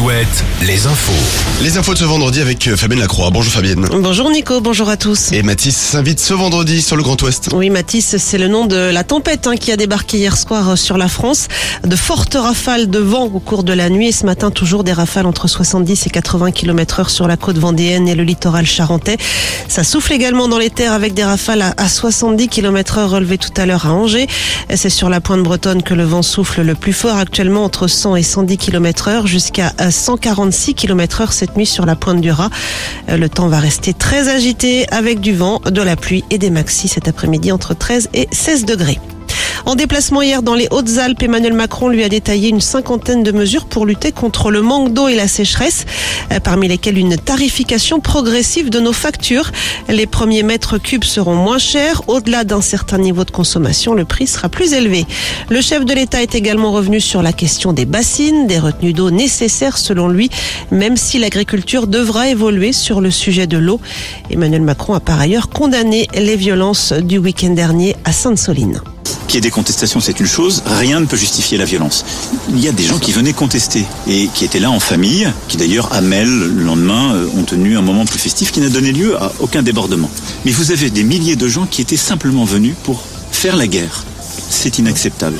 Alouette, les infos. Les infos de ce vendredi avec euh, Fabienne Lacroix. Bonjour Fabienne. Bonjour Nico, bonjour à tous. Et Mathis s'invite ce vendredi sur le Grand Ouest. Oui, Mathis, c'est le nom de la tempête hein, qui a débarqué hier soir euh, sur la France. De fortes rafales de vent au cours de la nuit et ce matin toujours des rafales entre 70 et 80 km heure sur la côte vendéenne et le littoral charentais. Ça souffle également dans les terres avec des rafales à- à 70 km heure relevées tout à l'heure à Angers. C'est sur la pointe bretonne que le vent souffle le plus fort actuellement entre 100 et 110 km heure jusqu'à euh, 146 km heure cette nuit sur la pointe du Raz. Euh, Le temps va rester très agité avec du vent, de la pluie et des maxis cet après-midi entre 13 et 16 degrés. En déplacement hier dans les Hautes-Alpes, Emmanuel Macron lui a détaillé une cinquantaine de mesures pour lutter contre le manque d'eau et la sécheresse, euh, parmi lesquelles une tarification progressive de nos factures. Les premiers mètres cubes seront moins chers. Au-delà d'un certain niveau de consommation, le prix sera plus élevé. Le chef de l'État est également revenu sur la question des bassines, des retenues d'eau nécessaires selon lui, même si l'agriculture devra évoluer sur le sujet de l'eau. Emmanuel Macron a par ailleurs condamné les violences du week-end dernier à Sainte-Soline. Qu'il y ait des contestations, c'est une chose, rien ne peut justifier la violence. Il y a des gens qui venaient contester et qui étaient là en famille, qui d'ailleurs, à Mel, le lendemain, euh, ont tenu un moment plus festif qui n'a donné lieu à aucun débordement. Mais vous avez des milliers de gens qui étaient simplement venus pour faire la guerre. C'est inacceptable.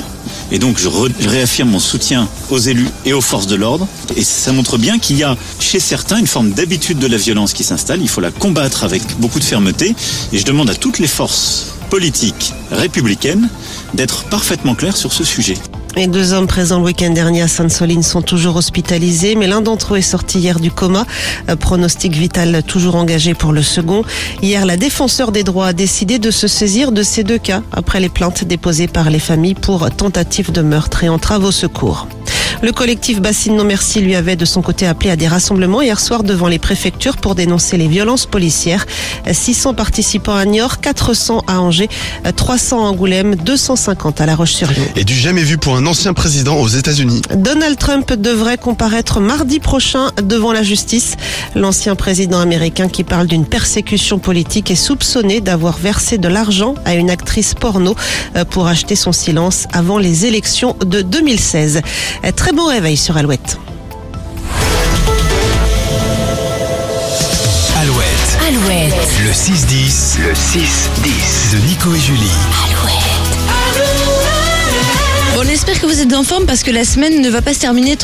Et donc je, réaffirme mon soutien aux élus et aux forces de l'ordre. Et ça montre bien qu'il y a chez certains une forme d'habitude de la violence qui s'installe. Il faut la combattre avec beaucoup de fermeté. Et je demande à toutes les forces politiques républicaines d'être parfaitement claires sur ce sujet. Les deux hommes présents le week-end dernier à Sainte-Soline sont toujours hospitalisés, mais l'un d'entre eux est sorti hier du coma. Pronostic vital toujours engagé pour le second. Hier, la défenseur des droits a décidé de se saisir de ces deux cas après les plaintes déposées par les familles pour tentative de meurtre et entrave au secours. Le collectif Bassine Non Merci lui avait de son côté appelé à des rassemblements hier soir devant les préfectures pour dénoncer les violences policières. 600 participants à Niort, 400 à Angers, 300 à Angoulême, 250 à La Roche-sur-Yon. Et du jamais vu pour un ancien président aux États-Unis. Donald Trump devrait comparaître mardi prochain devant la justice. L'ancien président américain qui parle d'une persécution politique est soupçonné d'avoir versé de l'argent à une actrice porno euh, pour acheter son silence avant les élections de 2016. Euh, Très bon réveil sur Alouette. Alouette, Alouette, le 6-10, le 6-10 de Nico et Julie. Bon, on espère que vous êtes en forme parce que la semaine ne va pas se terminer